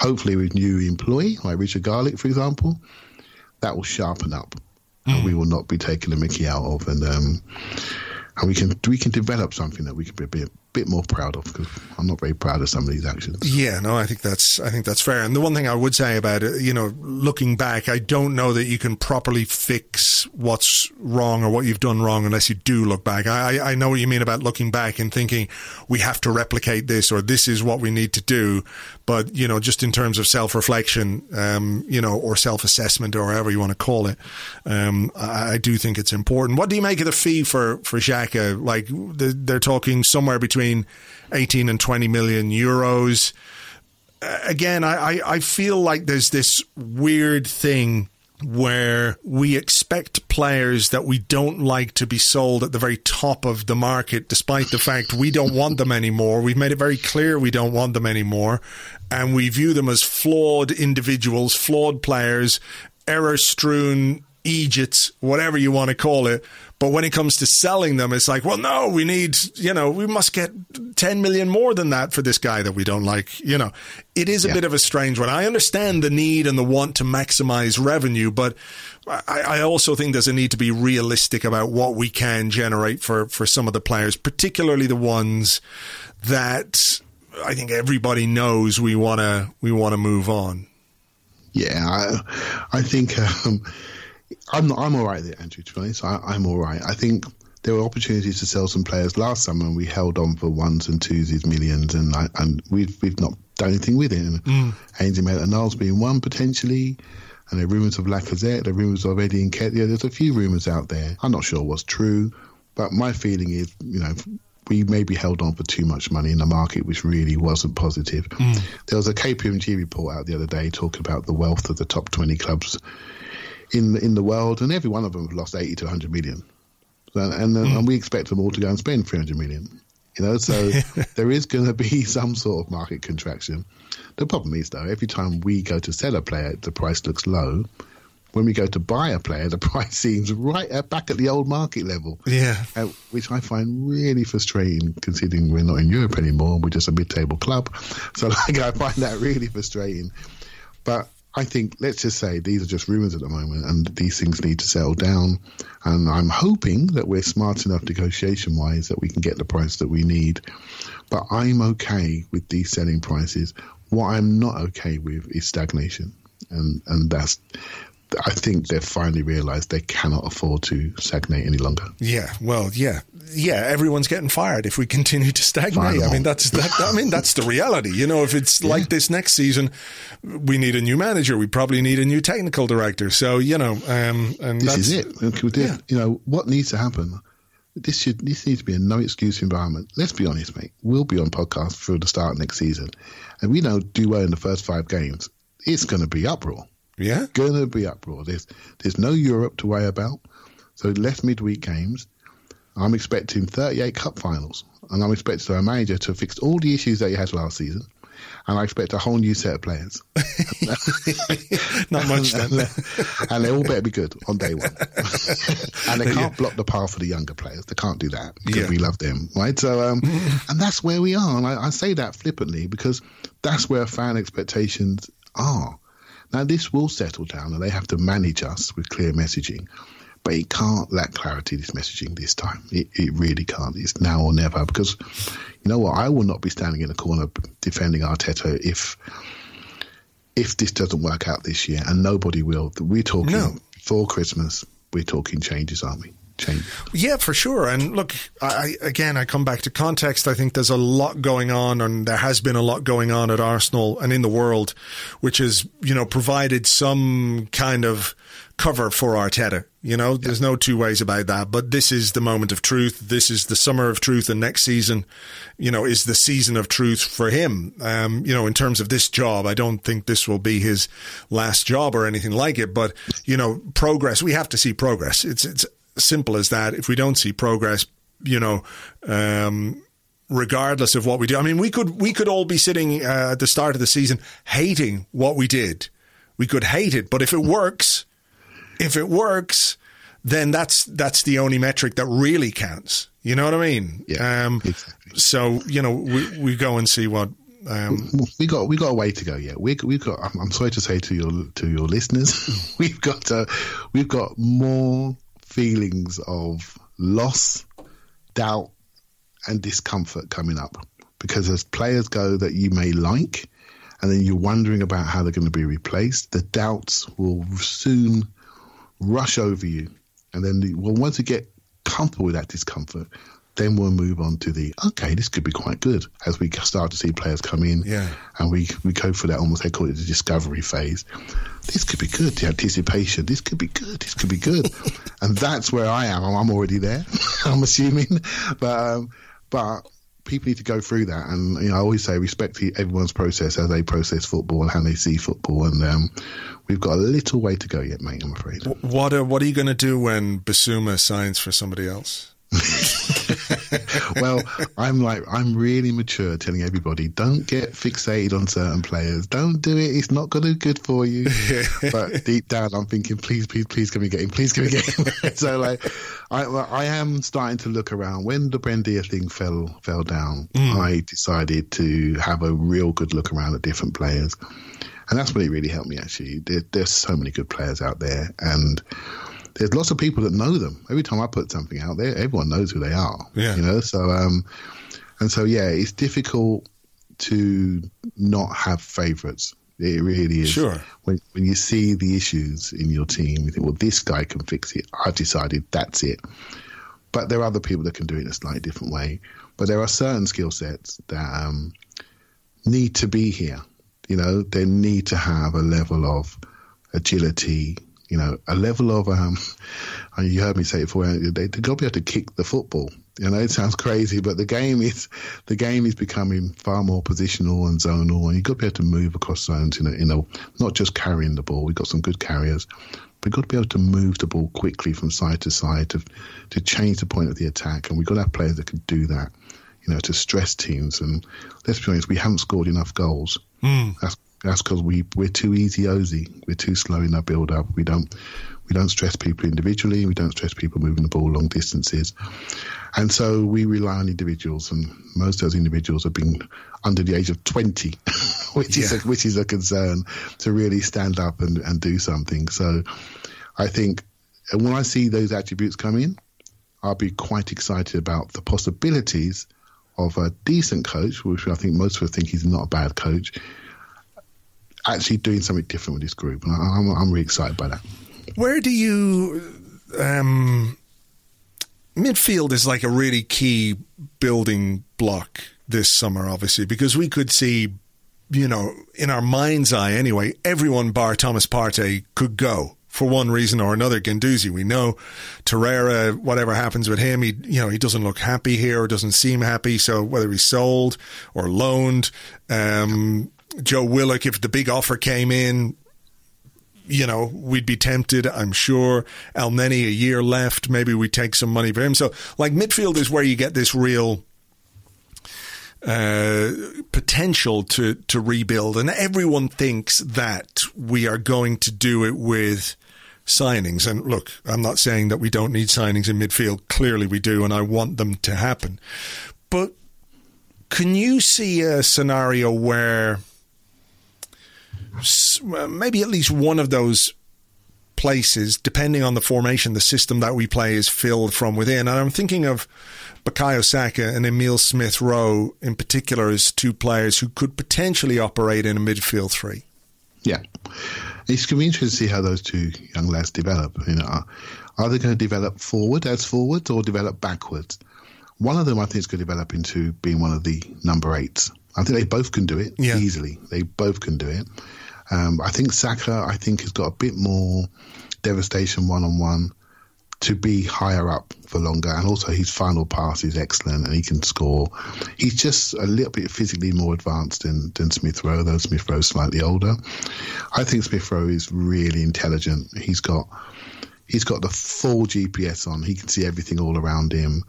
hopefully with new employee, like Richard Garlick, for example, that will sharpen up mm. and we will not be taking the mickey out of and um, and we can we can develop something that we can be a bit, bit more proud of because I'm not very proud of some of these actions. Yeah, no, I think that's I think that's fair. And the one thing I would say about it, you know, looking back, I don't know that you can properly fix what's wrong or what you've done wrong unless you do look back. I I know what you mean about looking back and thinking we have to replicate this or this is what we need to do. But you know, just in terms of self reflection, um, you know, or self assessment or however you want to call it, um, I, I, do think it's important. What do you make of the fee for for Xhaka? Like they're talking somewhere between eighteen and twenty million euros. Again, I, I, feel like there's this weird thing where we expect players that we don't like to be sold at the very top of the market, despite the fact we don't want them anymore. We've made it very clear we don't want them anymore. And we view them as flawed individuals, flawed players, error strewn Egypts, whatever you want to call it. But when it comes to selling them, it's like, well, no, we need, you know, we must get 10 million more than that for this guy that we don't like. You know, it is a yeah. bit of a strange one. I understand the need and the want to maximize revenue, but I, I, also think there's a need to be realistic about what we can generate for, for some of the players, particularly the ones that I think everybody knows we want to, we want to move on. Yeah, I, I think, um, I'm not, I'm all right there, Andrew. To be honest, I, am all right. I think there were opportunities to sell some players last summer, and we held on for ones and twos, millions, and I, and we've we've not done anything with it. And mm. Ainsley Maitland-Niles being one potentially. And there are rumours of Lacazette, there are rumours of Eddie and Nketiah. There's a few rumours out there. I'm not sure what's true, but my feeling is, you know, we maybe held on for too much money in the market, which really wasn't positive. Mm. There was a KPMG report out the other day talking about the wealth of the top 20 clubs in in the world, and every one of them have lost 80 to 100 million. So, and, mm. and we expect them all to go and spend 300 million. You know, so <laughs> there is going to be some sort of market contraction. The problem is, though, every time we go to sell a player, the price looks low. When we go to buy a player, the <laughs> price seems right at, back at the old market level. Yeah, uh, which I find really frustrating, considering we're not in Europe anymore. We're just a mid-table club, so <laughs> like I find that really frustrating. But I think, let's just say these are just rumours at the moment and these things need to settle down. And I'm hoping that we're smart enough negotiation wise that we can get the price that we need. But I'm okay with these selling prices. What I'm not okay with is stagnation. And, and that's I think they've finally realised they cannot afford to stagnate any longer. Yeah, well, yeah, yeah. Everyone's getting fired if we continue to stagnate. I mean, that's that. I mean, that's the reality. You know, if it's yeah. like this next season, we need a new manager. We probably need a new technical director. So you know, um, and this is it. Yeah. You know, what needs to happen this should this needs to be a no excuse environment. Let's be honest, mate. We'll be on podcast for the start next season, and we know do well in the first five games. It's going to be uproar. Yeah, gonna be uproar. There's there's no Europe to worry about, so less midweek games. I'm expecting 38 cup finals, and I'm expecting our manager to fix all the issues that he had last season. And I expect a whole new set of players. <laughs> Not much then. <laughs> and they all better be good on day one. <laughs> and they can't yeah. block the path for the younger players. They can't do that because yeah. we love them, right? So, um, and that's where we are. And I, I say that flippantly because that's where fan expectations are. Now, this will settle down and they have to manage us with clear messaging, but it can't lack clarity, this messaging this time. It, it really can't. It's now or never because, you know what, I will not be standing in a corner defending Arteta if if this doesn't work out this year, and nobody will. We're talking no. for Christmas, we're talking changes, aren't we? Yeah, for sure. And look, I, again, I come back to context. I think there's a lot going on, and there has been a lot going on at Arsenal and in the world, which has, you know, provided some kind of cover for Arteta. You know, there's no two ways about that. But this is the moment of truth. This is the summer of truth. And next season, you know, is the season of truth for him. Um, you know, in terms of this job, I don't think this will be his last job or anything like it. But, you know, progress, we have to see progress. It's, it's simple as that. If we don't see progress, you know, um, regardless of what we do, I mean, we could we could all be sitting uh, at the start of the season hating what we did We could hate it, but if it works, if it works, then that's that's the only metric that really counts. You know what I mean? Yeah, um, exactly. So you know, we we go and see what um, we got we got a way to go yet. We we got. I'm, I'm sorry to say to your to your listeners, <laughs> we've got uh, we've got more feelings of loss, doubt, and discomfort coming up. Because as players go that you may like, and then you're wondering about how they're going to be replaced, the doubts will soon rush over you, and then the, well, once you get comfortable with that discomfort, then we'll move on to the okay, this could be quite good as we start to see players come in, yeah. and we we go for that almost they call it the discovery phase. This could be good, the anticipation. This could be good. This could be good, <laughs> and that's where I am. I'm already there. <laughs> I'm assuming, but um, but people need to go through that, and you know I always say respect everyone's process as they process football and how they see football, and um, we've got a little way to go yet, mate. I'm afraid. What are, what are you going to do when Bissouma signs for somebody else? <laughs> <laughs> well, I'm like I'm really mature, telling everybody don't get fixated on certain players. Don't do it. It's not going to be good for you. <laughs> but deep down, I'm thinking, please, please, please, can we get him? Please, can we get him? <laughs> so like, I I am starting to look around. When the Buendia thing fell fell down, mm. I decided to have a real good look around at different players, and that's when it really helped me. Actually, there, there's so many good players out there, and there's lots of people that know them. Every time I put something out there, everyone knows who they are. Yeah. You know, so um, and so yeah, it's difficult to not have favourites. It really is. Sure. When when you see the issues in your team, you think, well, this guy can fix it. I've decided that's it. But there are other people that can do it in a slightly different way. But there are certain skill sets that um, need to be here. You know, they need to have a level of agility, you know, a level of um, <laughs> you heard me say it before. They they got to be able to kick the football. You know, it sounds crazy, but the game is the game is becoming far more positional and zonal, and you've got to be able to move across zones. You know, you know, not just carrying the ball. We've got some good carriers, but we've got to be able to move the ball quickly from side to side to to change the point of the attack, and we've got to have players that can do that. You know, to stress teams, and let's be honest, we haven't scored enough goals. Mm. That's that's because we we're too easy osy. We're too slow in our build up. We don't we don't stress people individually. We don't stress people moving the ball long distances, and so we rely on individuals. And most of those individuals have been under the age of twenty, <laughs> which yeah. is a, which is a concern to really stand up and, and do something. So I think when I see those attributes come in, I'll be quite excited about the possibilities of a decent coach, which I think most of us think he's not a bad coach actually doing something different with this group, and I'm, I'm really excited by that. Where do you? Um, midfield is like a really key building block this summer, obviously, because we could see, you know, in our mind's eye anyway, everyone bar Thomas Partey could go for one reason or another. Guendouzi, we know Torreira, whatever happens with him, he you know he doesn't look happy here or doesn't seem happy. So whether he's sold or loaned, um, Joe Willock, if the big offer came in, you know, we'd be tempted, I'm sure. Elneny, a year left, maybe we take some money for him. So, like, midfield is where you get this real uh, potential to, to rebuild. And everyone thinks that we are going to do it with signings. And look, I'm not saying that we don't need signings in midfield. Clearly we do, and I want them to happen. But can you see a scenario where maybe at least one of those places, depending on the formation, the system that we play is filled from within. And I'm thinking of Bukayo Saka and Emil Smith Rowe in particular as two players who could potentially operate in a midfield three. Yeah. It's going to be interesting to see how those two young lads develop. You know, are, are they going to develop forward as forwards or develop backwards? One of them, I think, is going to develop into being one of the number eights. I think they both can do it yeah. easily. They both can do it. Um, I think Saka, I think, has got a bit more devastation one on one to be higher up for longer, and also his final pass is excellent, and he can score. He's just a little bit physically more advanced than, than Smith Rowe, though Smith Rowe's slightly older. I think Smith Rowe is really intelligent. He's got he's got the full GPS on. He can see everything all around him.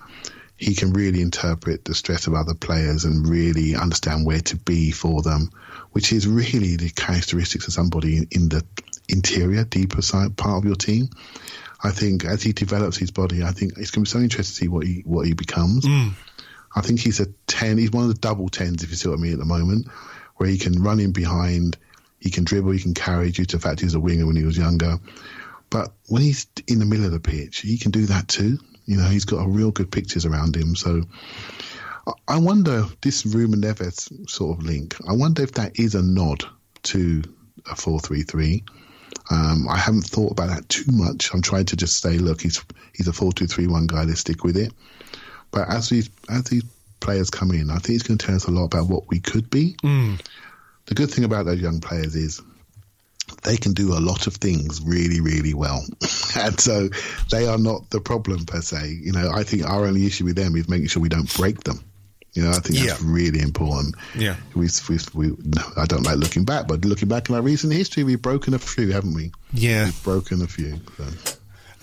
He can really interpret the stress of other players and really understand where to be for them, which is really the characteristics of somebody in the interior, deeper side part of your team. I think as he develops his body, I think it's going to be so interesting to see what he what he becomes. Mm. I think he's a ten. He's one of the double tens, if you see what I mean, at the moment, where he can run in behind, he can dribble, he can carry due to the fact he's a winger when he was younger. But when he's in the middle of the pitch, he can do that too. You know, he's got a real good pictures around him. So I wonder this Ruben Neves sort of link. I wonder if that is a nod to a four-three-three. Um, I haven't thought about that too much. I'm trying to just say, look, he's he's a four-two-three-one guy. Let's stick with it. But as these as these players come in, I think it's going to tell us a lot about what we could be. Mm. The good thing about those young players is they can do a lot of things really, really well. <laughs> and so they are not the problem per se. You know, I think our only issue with them is making sure we don't break them. You know, I think that's yeah. really important. Yeah. We, we, we, I don't like looking back, but looking back in our recent history, we've broken a few, haven't we? Yeah. We've broken a few. So.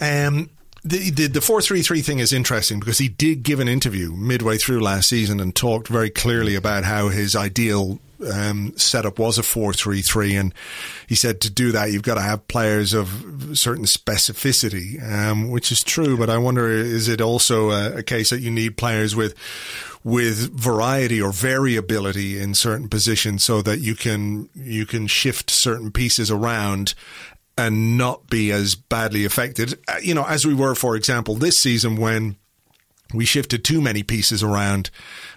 Um, the, the the four three three thing is interesting because he did give an interview midway through last season and talked very clearly about how his ideal um, setup was a 4-3-3 and he said to do that you've got to have players of certain specificity um, which is true but I wonder is it also a, a, case that you need players with with variety or variability in certain positions so that you can you can shift certain pieces around and not be as badly affected? Uh, you know as we were for example this season when we shifted too many pieces around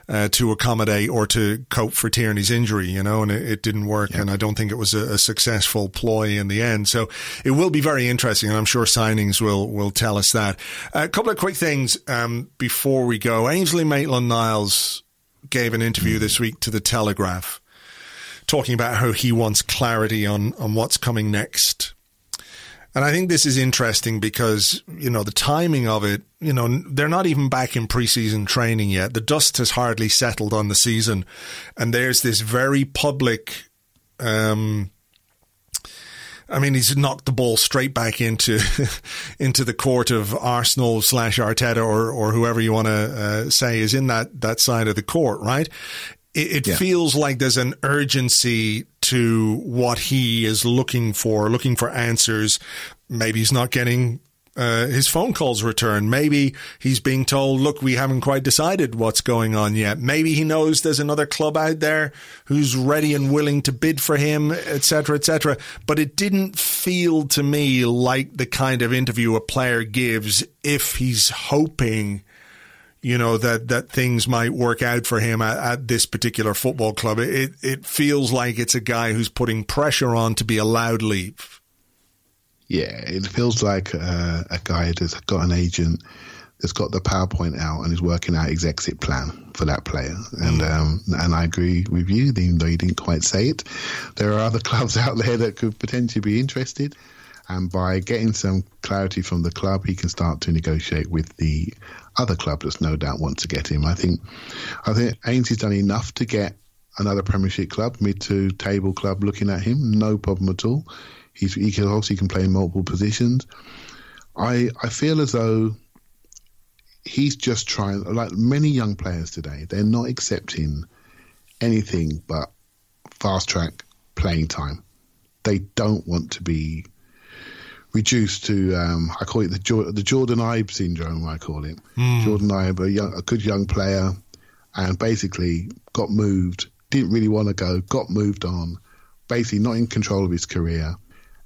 uh, to accommodate or to cope for Tierney's injury, you know, and it, it didn't work. Yeah. And I don't think it was a, a, successful ploy in the end. So it will be very interesting, and I'm sure signings will will tell us that. a couple of quick things um, before we go. Ainsley Maitland Niles gave an interview this week to the Telegraph, talking about how he wants clarity on on what's coming next and I think this is interesting because, you know, the timing of it, you know, they're not even back in preseason training yet. The dust has hardly settled on the season. And there's this very public, um, I mean, he's knocked the ball straight back into <laughs> into the court of Arsenal slash Arteta or or whoever you want to uh, say is in that that side of the court, right? It, it yeah. feels like there's an urgency to what he is looking for, looking for answers. Maybe he's not getting uh, his phone calls returned. Maybe he's being told, look, we haven't quite decided what's going on yet. Maybe he knows there's another club out there who's ready and willing to bid for him, etc., etc. But it didn't feel to me like the kind of interview a player gives if he's hoping you know that that things might work out for him at, at, this particular football club. It it feels like it's a guy who's putting pressure on to be allowed leave. Yeah, it feels like uh, a guy that's got an agent that's got the PowerPoint out and is working out his exit plan for that player. And mm. um, and I agree with you, even though you didn't quite say it. There are other <laughs> clubs out there that could potentially be interested. And by getting some clarity from the club, he can start to negotiate with the other club that's no doubt want to get him. I think I think Ainsley's done enough to get another Premiership club, mid to table club, looking at him. No problem at all. He's, he can obviously can play in multiple positions. I I feel as though he's just trying, like many young players today, they're not accepting anything but fast track playing time. They don't want to be reduced to um, I call it the the Jordan Ibe syndrome. I call it mm. Jordan Ibe, a, young, a good young player, and basically got moved. Didn't really want to go. Got moved on. Basically, not in control of his career.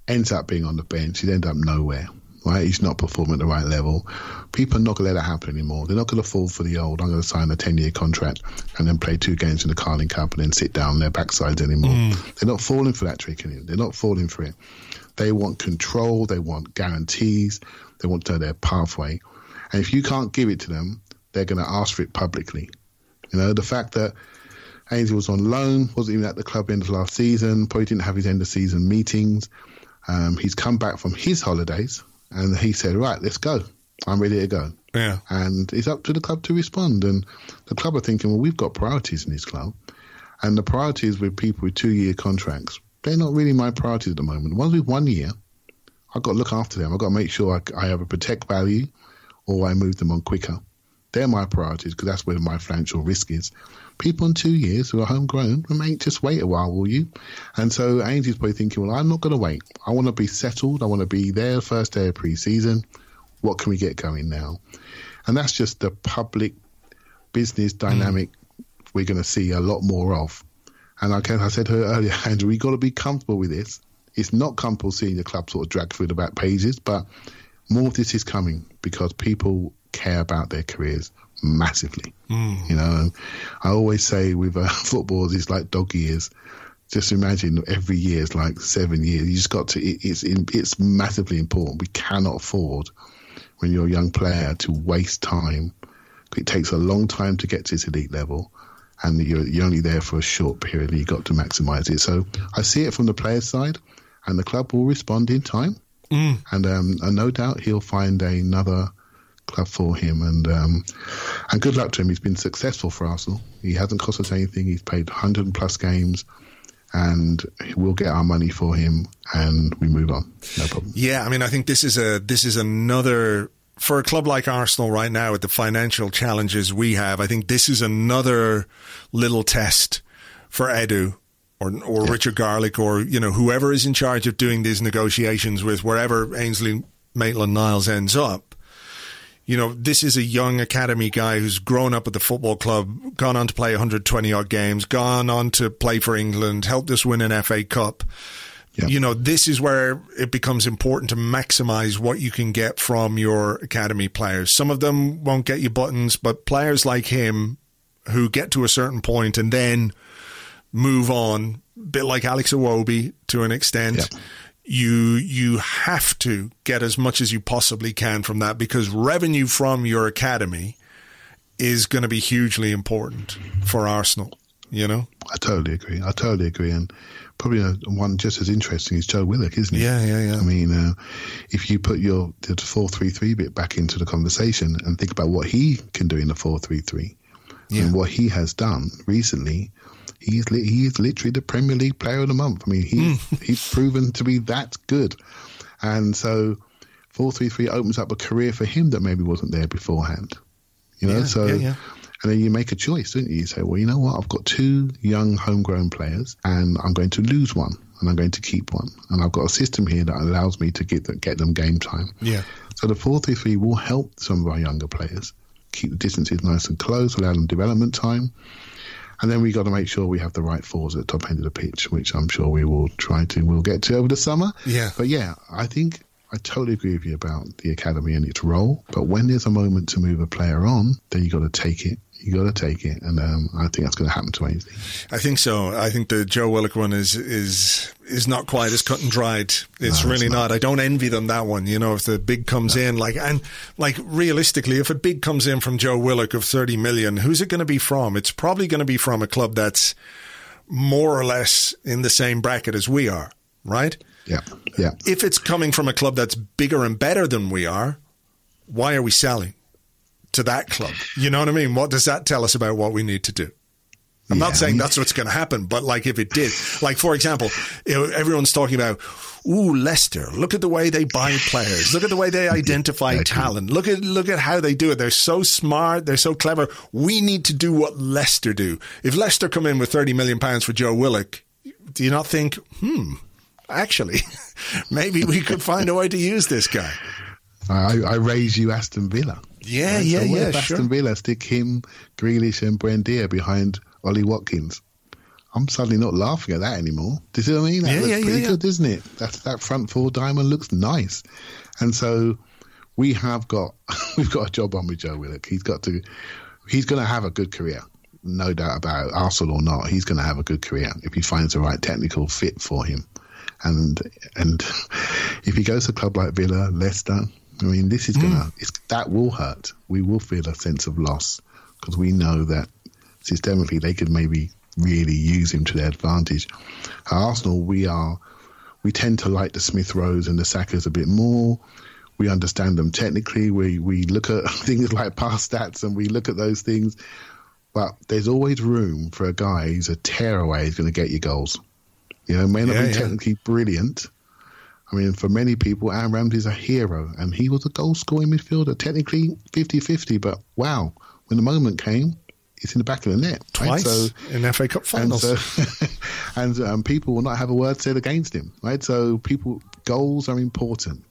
Ends up being on the bench. He'd end up nowhere. Right, he's not performing at the right level. People are not going to let that happen anymore. They're not going to fall for the old. I'm going to sign a ten-year contract and then play two games in the Carling Cup and then sit down on their backsides anymore. Mm. They're not falling for that trick anymore. They're not falling for it. They want control. They want guarantees. They want to know their pathway. And if you can't give it to them, they're going to ask for it publicly. You know, the fact that Ainsley was on loan, wasn't even at the club end of last season, probably didn't have his end of season meetings. Um, he's come back from his holidays and he said, right, let's go. I'm ready to go. Yeah. And it's up to the club to respond. And the club are thinking, well, we've got priorities in this club. And the priorities with people with two year contracts they're not really my priorities at the moment. Ones with one year, I've got to look after them. I've got to make sure I, I have a protect value or I move them on quicker. They're my priorities because that's where my financial risk is. People in two years who are homegrown, mate, just wait a while, will you? And so Angie's probably thinking, well, I'm not going to wait. I want to be settled. I want to be there first day of pre-season. What can we get going now? And that's just the public business dynamic mm. we're going to see a lot more of. And like I said to her earlier, <laughs> Andrew, we've got to be comfortable with this. It's not comfortable seeing the club sort of drag through the back pages, but more of this is coming because people care about their careers massively. Mm. You know, I always say with uh, <laughs> football, it's like dog years. Just imagine every year is like seven years. You just got to. It, it's it's massively important. We cannot afford when you're a young player to waste time. It takes a long time to get to this elite level, and you're, you're only there for a short period. And you've got to maximise it. So I see it from the player's side, and the club will respond in time. Mm. And um, and no doubt he'll find another club for him. And um, and good luck to him. He's been successful for Arsenal. He hasn't cost us anything. He's played 100 plus games. And we'll get our money for him, and we move on. No problem. Yeah, I mean, I think this is a this is another for a club like Arsenal right now with the financial challenges we have. I think this is another little test for Edu or or yeah. Richard Garlick or you know whoever is in charge of doing these negotiations with wherever Ainsley Maitland Niles ends up you know, this is a young academy guy who's grown up at the football club, gone on to play 120 odd games, gone on to play for England, helped us win an FA Cup. Yep. You know, this is where it becomes important to maximize what you can get from your academy players. Some of them won't get you buttons, but players like him who get to a certain point and then move on, a bit like Alex Iwobi to an extent. Yep you you have to get as much as you possibly can from that because revenue from your academy is going to be hugely important for Arsenal. You know, I totally agree. I totally agree, and probably a, one just as interesting is Joe Willock, isn't he? Yeah, yeah, yeah. I mean, uh, if you put your the four three three bit back into the conversation and think about what he can do in the four three three, and what he has done recently, he's li- he is literally the Premier League Player of the Month. I mean, he mm. <laughs> he's proven to be that good, and so four three three opens up a career for him that maybe wasn't there beforehand. You know, yeah, so. Yeah, yeah. And then you make a choice, don't you? You say, well, you know what? I've got two young homegrown players, and I'm going to lose one, and I'm going to keep one, and I've got a system here that allows me to get them, get them game time. Yeah. So the four three three will help some of our younger players keep the distances nice and close, allow them development time, and then we've got to make sure we have the right fours at the top end of the pitch, which I'm sure we will try to, we'll get to over the summer. Yeah. But yeah, I think I totally agree with you about the academy and its role. But when there's a moment to move a player on, then you've got to take it you got to take it, and um, I think that's going to happen to Ainsley. I think so. I think the Joe Willock one is is is not quite as cut and dried. It's no, really it's not. not. I don't envy them that one. You know, if the big comes no. in, like and like realistically, if a big comes in from Joe Willock of thirty million, who's it going to be from? It's probably going to be from a club that's more or less in the same bracket as we are, right? Yeah, yeah. If it's coming from a club that's bigger and better than we are, why are we selling? To that club. You know what I mean? What does that tell us about what we need to do? I'm yeah, not saying that's what's going to happen, but like if it did, like for example, everyone's talking about, ooh, Leicester. Look at the way they buy players. Look at the way they identify talent. Look at look at how they do it. They're so smart. They're so clever. We need to do what Leicester do. If Leicester come in with 30 million pounds for Joe Willock, do you not think, hmm, actually, <laughs> maybe we could find a way to use this guy? I, I raise you Aston Villa. Yeah, right? yeah, so yeah. Aston sure. Villa stick him, Grealish, and Buendia behind Ollie Watkins. I'm suddenly not laughing at that anymore. Do you see what I mean? That yeah, looks yeah, pretty yeah, good, isn't it? That that front four diamond looks nice, and so we have got <laughs> we've got a job on with Joe Willock. He's got to he's going to have a good career, no doubt about it. Arsenal or not, he's going to have a good career if he finds the right technical fit for him, and and <laughs> if he goes to a club like Villa, Leicester, I mean, this is gonna mm. that will hurt. We will feel a sense of loss because we know that systemically they could maybe really use him to their advantage. At Arsenal, we are we tend to like the Smith Rowes and the Sakas a bit more. We understand them technically. We we look at <laughs> things like past stats and we look at those things. But there's always room for a guy who's a tearaway who's going to get you goals. You know, may not yeah, be yeah. technically brilliant, I mean, for many people, Aaron Ramsey's a hero, and he was a goal scoring midfielder, technically 50 50, but wow, when the moment came, it's in the back of the net. Twice right? so, in FA Cup finals. And, so, <laughs> and um, people will not have a word said against him, right? So people, goals are important.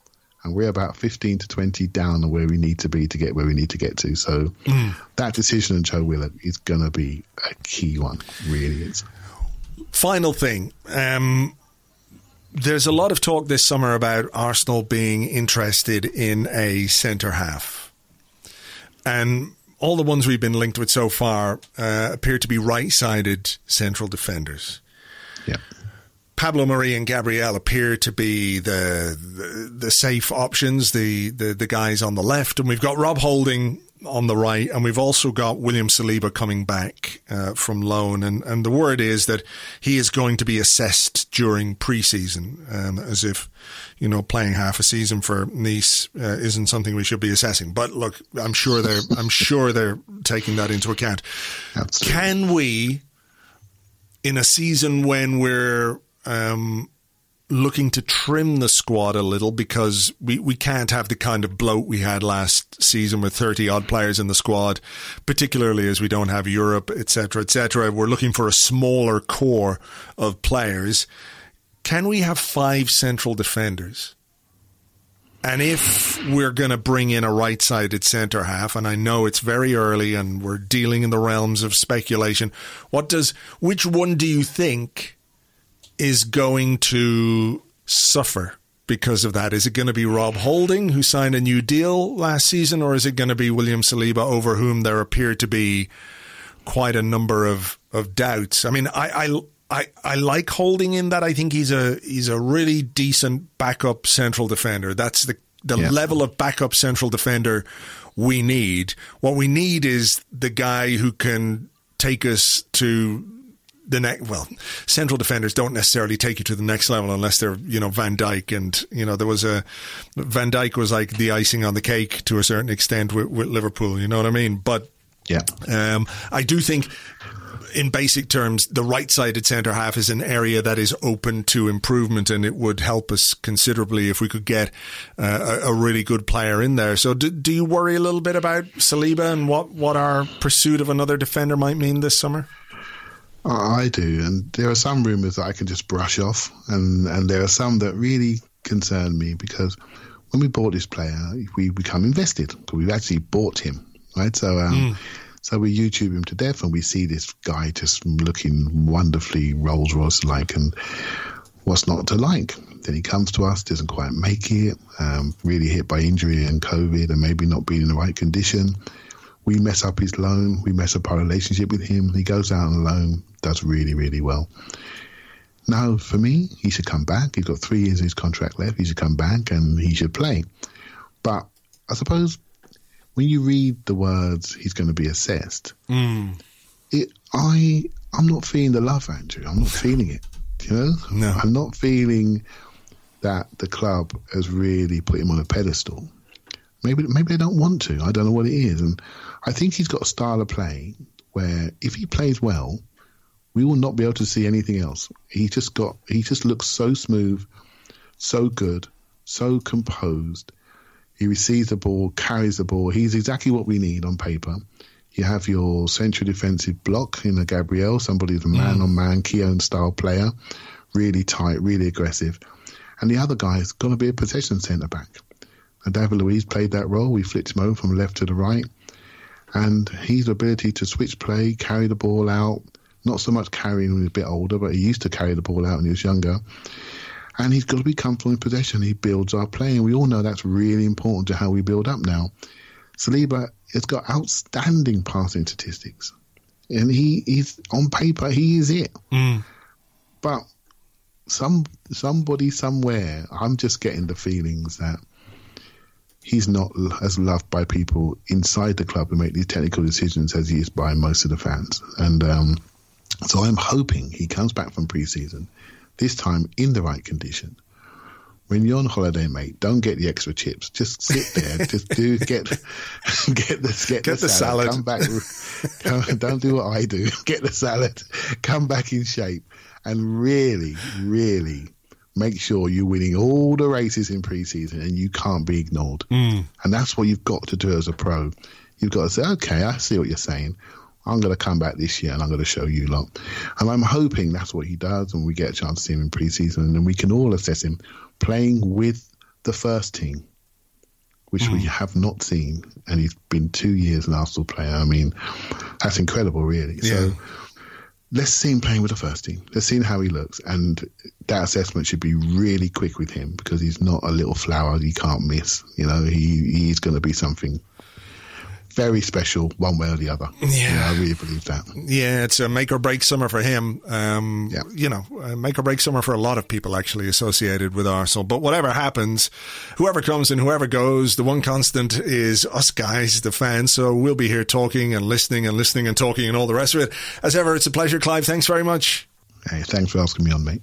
And we're about 15 to 20 down on where we need to be to get where we need to get to. So mm. that decision on Joe Willock is going to be a key one, really is. Final thing. Um, there's a lot of talk this summer about Arsenal being interested in a centre half. And all the ones we've been linked with so far uh, appear to be right sided central defenders. Yeah. Pablo Mari and Gabriel appear to be the, the, the safe options, the, the the guys on the left, and we've got Rob Holding on the right, and we've also got William Saliba coming back uh, from loan, and and the word is that he is going to be assessed during preseason, um, as if you know playing half a season for Nice uh, isn't something we should be assessing. But look, I'm sure they're <laughs> I'm sure they're taking that into account. Absolutely. Can we, in a season when we're um, looking to trim the squad a little because we, we can't have the kind of bloat we had last season with 30 odd players in the squad, particularly as we don't have Europe, etc., etc. We're looking for a smaller core of players. Can we have five central defenders? And if we're going to bring in a right sided centre half, and I know it's very early and we're dealing in the realms of speculation, what does, which one do you think is going to suffer because of that? Is it going to be Rob Holding, who signed a new deal last season, or is it going to be William Saliba, over whom there appear to be quite a number of, of doubts? I mean, I, I I, I like Holding in that I think he's a he's a really decent backup central defender. That's the the yeah. level of backup central defender we need. What we need is the guy who can take us to the next, well, central defenders don't necessarily take you to the next level unless they're, you know, Van Dijk. And, you know, there was a, Van Dijk was like the icing on the cake to a certain extent with, with Liverpool, you know what I mean? But, yeah, um, I do think in basic terms, the right sided centre half is an area that is open to improvement, and it would help us considerably if we could get uh, a, a, really good player in there. So, do, do, you worry a little bit about Saliba and what, what our pursuit of another defender might mean this summer? I do, and there are some rumours that I can just brush off, and and there are some that really concern me because when we bought this player, we become invested because we've actually bought him, right? So, um, mm. so we YouTube him to death, and we see this guy just looking wonderfully Rolls Royce like, and what's not to like? Then he comes to us, doesn't quite make it, um, really hit by injury and COVID, and maybe not being in the right condition. We mess up his loan. We mess up our relationship with him. He goes out on loan, does really, really well. Now, for me, he should come back. He's got three years of his contract left. He should come back and he should play. But I suppose when you read the words, he's going to be assessed. Mm. It, I, I'm not feeling the love, Andrew. I'm not feeling it. You know, no. I'm not feeling that the club has really put him on a pedestal. Maybe, maybe they don't want to. I don't know what it is, and I think he's got a style of play where if he plays well, we will not be able to see anything else. He just got he just looks so smooth, so good, so composed. He receives the ball, carries the ball. He's exactly what we need on paper. You have your central defensive block in a Gabriel, somebody who's a mm. man on man, Keown style player, really tight, really aggressive. And the other guy is going to be a possession centre back. And David Luiz played that role. We flipped him over from left to the right and his ability to switch play, carry the ball out, not so much carrying when he's a bit older, but he used to carry the ball out when he was younger. And he's got to be comfortable in possession. He builds our play, and we all know that's really important to how we build up now. Saliba has got outstanding passing statistics, and he he's on paper he is it. Mm. But some somebody somewhere, I'm just getting the feelings that he's not as loved by people inside the club who make these technical decisions as he is by most of the fans. And um, so I'm hoping he comes back from preseason, this time in the right condition. When you're on holiday, mate, don't get the extra chips. Just sit there. <laughs> just do get get the get, get the, the salad. salad. Come back. come, don't do what I do. <laughs> Get the salad. Come back in shape, and really, really make sure you're winning all the races in preseason and you can't be ignored. Mm. And that's what you've got to do as a pro. You've got to say, okay, I see what you're saying. I'm going to come back this year and I'm going to show you lot. And I'm hoping that's what he does and we get a chance to see him in preseason and we can all assess him playing with the first team, which mm. we have not seen. And he's been two years an Arsenal player. I mean, that's incredible, really. Yeah. So let's see him playing with the first team. Let's see how he looks. And that assessment should be really quick with him because he's not a little flower you can't miss. You know, he he's going to be something very special one way or the other. Yeah, yeah I really believe that. Yeah, it's a make or break summer for him. Um, yeah. You know, make or break summer for a lot of people actually associated with Arsenal. But whatever happens, whoever comes and whoever goes, the one constant is us guys, the fans. So we'll be here talking and listening and listening and talking and all the rest of it. As ever, it's a pleasure, Clive. Thanks very much. Hey, thanks for asking me on, mate.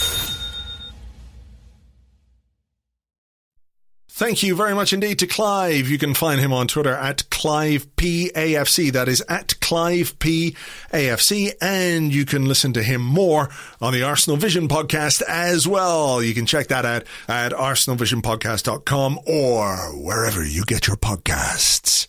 Thank you very much indeed to Clive. You can find him on Twitter at ClivePAFC. That is at ClivePAFC. And you can listen to him more on the Arsenal Vision podcast as well. You can check that out at arsenalvisionpodcast.com or wherever you get your podcasts.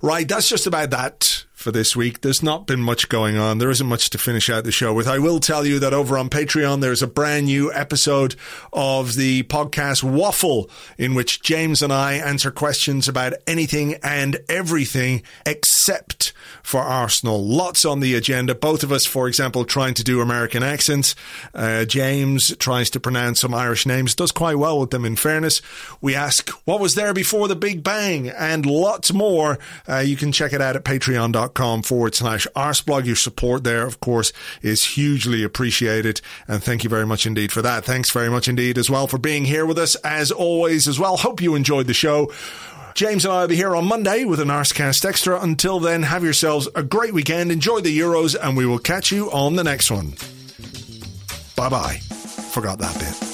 Right. That's just about that for this week. There's not been much going on. There isn't much to finish out the show with. I will tell you that over on Patreon, there's a brand new episode of the podcast Waffle in which James and I answer questions about anything and everything except for Arsenal. Lots on the agenda. Both of us, for example, trying to do American accents. Uh, James tries to pronounce some Irish names, does quite well with them in fairness. We ask, what was there before the Big Bang? And lots more. Uh, you can check it out at patreon.com patreon.com forward slash arseblog. Your support there, of course, is hugely appreciated. And thank you very much indeed for that. Thanks very much indeed as well for being here with us as always as well. Hope you enjoyed the show. James and I will be here on Monday with an Arsecast Extra. Until then, have yourselves a great weekend. Enjoy the Euros, and we will catch you on the next one. Bye bye. Forgot that bit.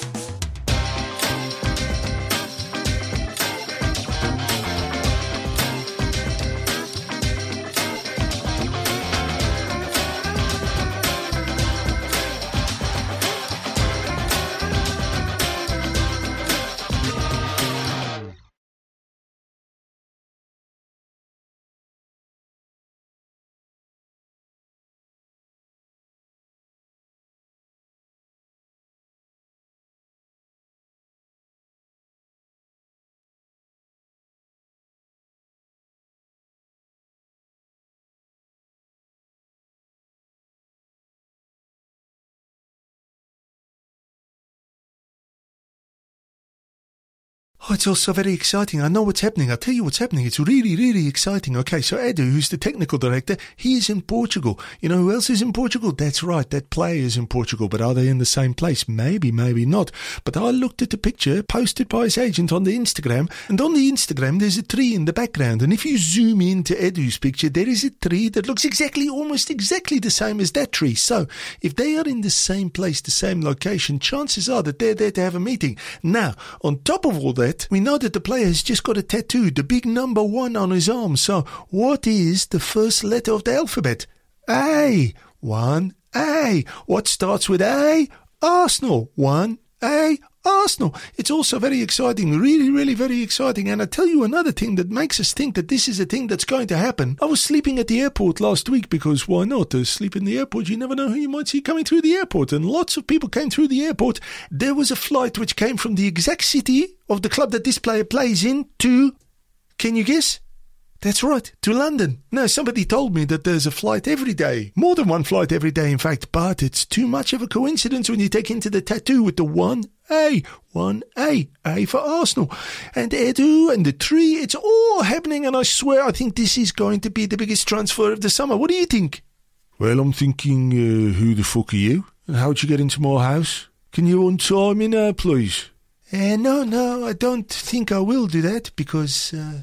Oh, it's also very exciting. I know what's happening. I'll tell you what's happening. It's really, really exciting. Okay, so Edu, who's the technical director, he is in Portugal. You know who else is in Portugal? That's right, that player is in Portugal. But are they in the same place? Maybe, maybe not. But I looked at the picture posted by his agent on the Instagram, and on the Instagram there's a tree in the background. And if you zoom into Edu's picture, there is a tree that looks exactly, almost exactly the same as that tree. So if they are in the same place, the same location, chances are that they're there to have a meeting. Now, on top of all that, we know that the player has just got a tattoo, the big number one on his arm. So, what is the first letter of the alphabet? A. One A. What starts with A? Arsenal. One A. Arsenal. It's also very exciting, really, really very exciting. And I tell you another thing that makes us think that this is a thing that's going to happen. I was sleeping at the airport last week because why not? To sleep in the airport, you never know who you might see coming through the airport. And lots of people came through the airport. There was a flight which came from the exact city of the club that this player plays in to, can you guess? That's right, to London. Now, somebody told me that there's a flight every day. More than one flight every day, in fact, but it's too much of a coincidence when you take into the tattoo with the one A. One A. A for Arsenal. And Edu and the tree, it's all happening, and I swear I think this is going to be the biggest transfer of the summer. What do you think? Well, I'm thinking, uh, who the fuck are you? And how'd you get into my house? Can you untie me now, please? Uh, no, no, I don't think I will do that because. Uh,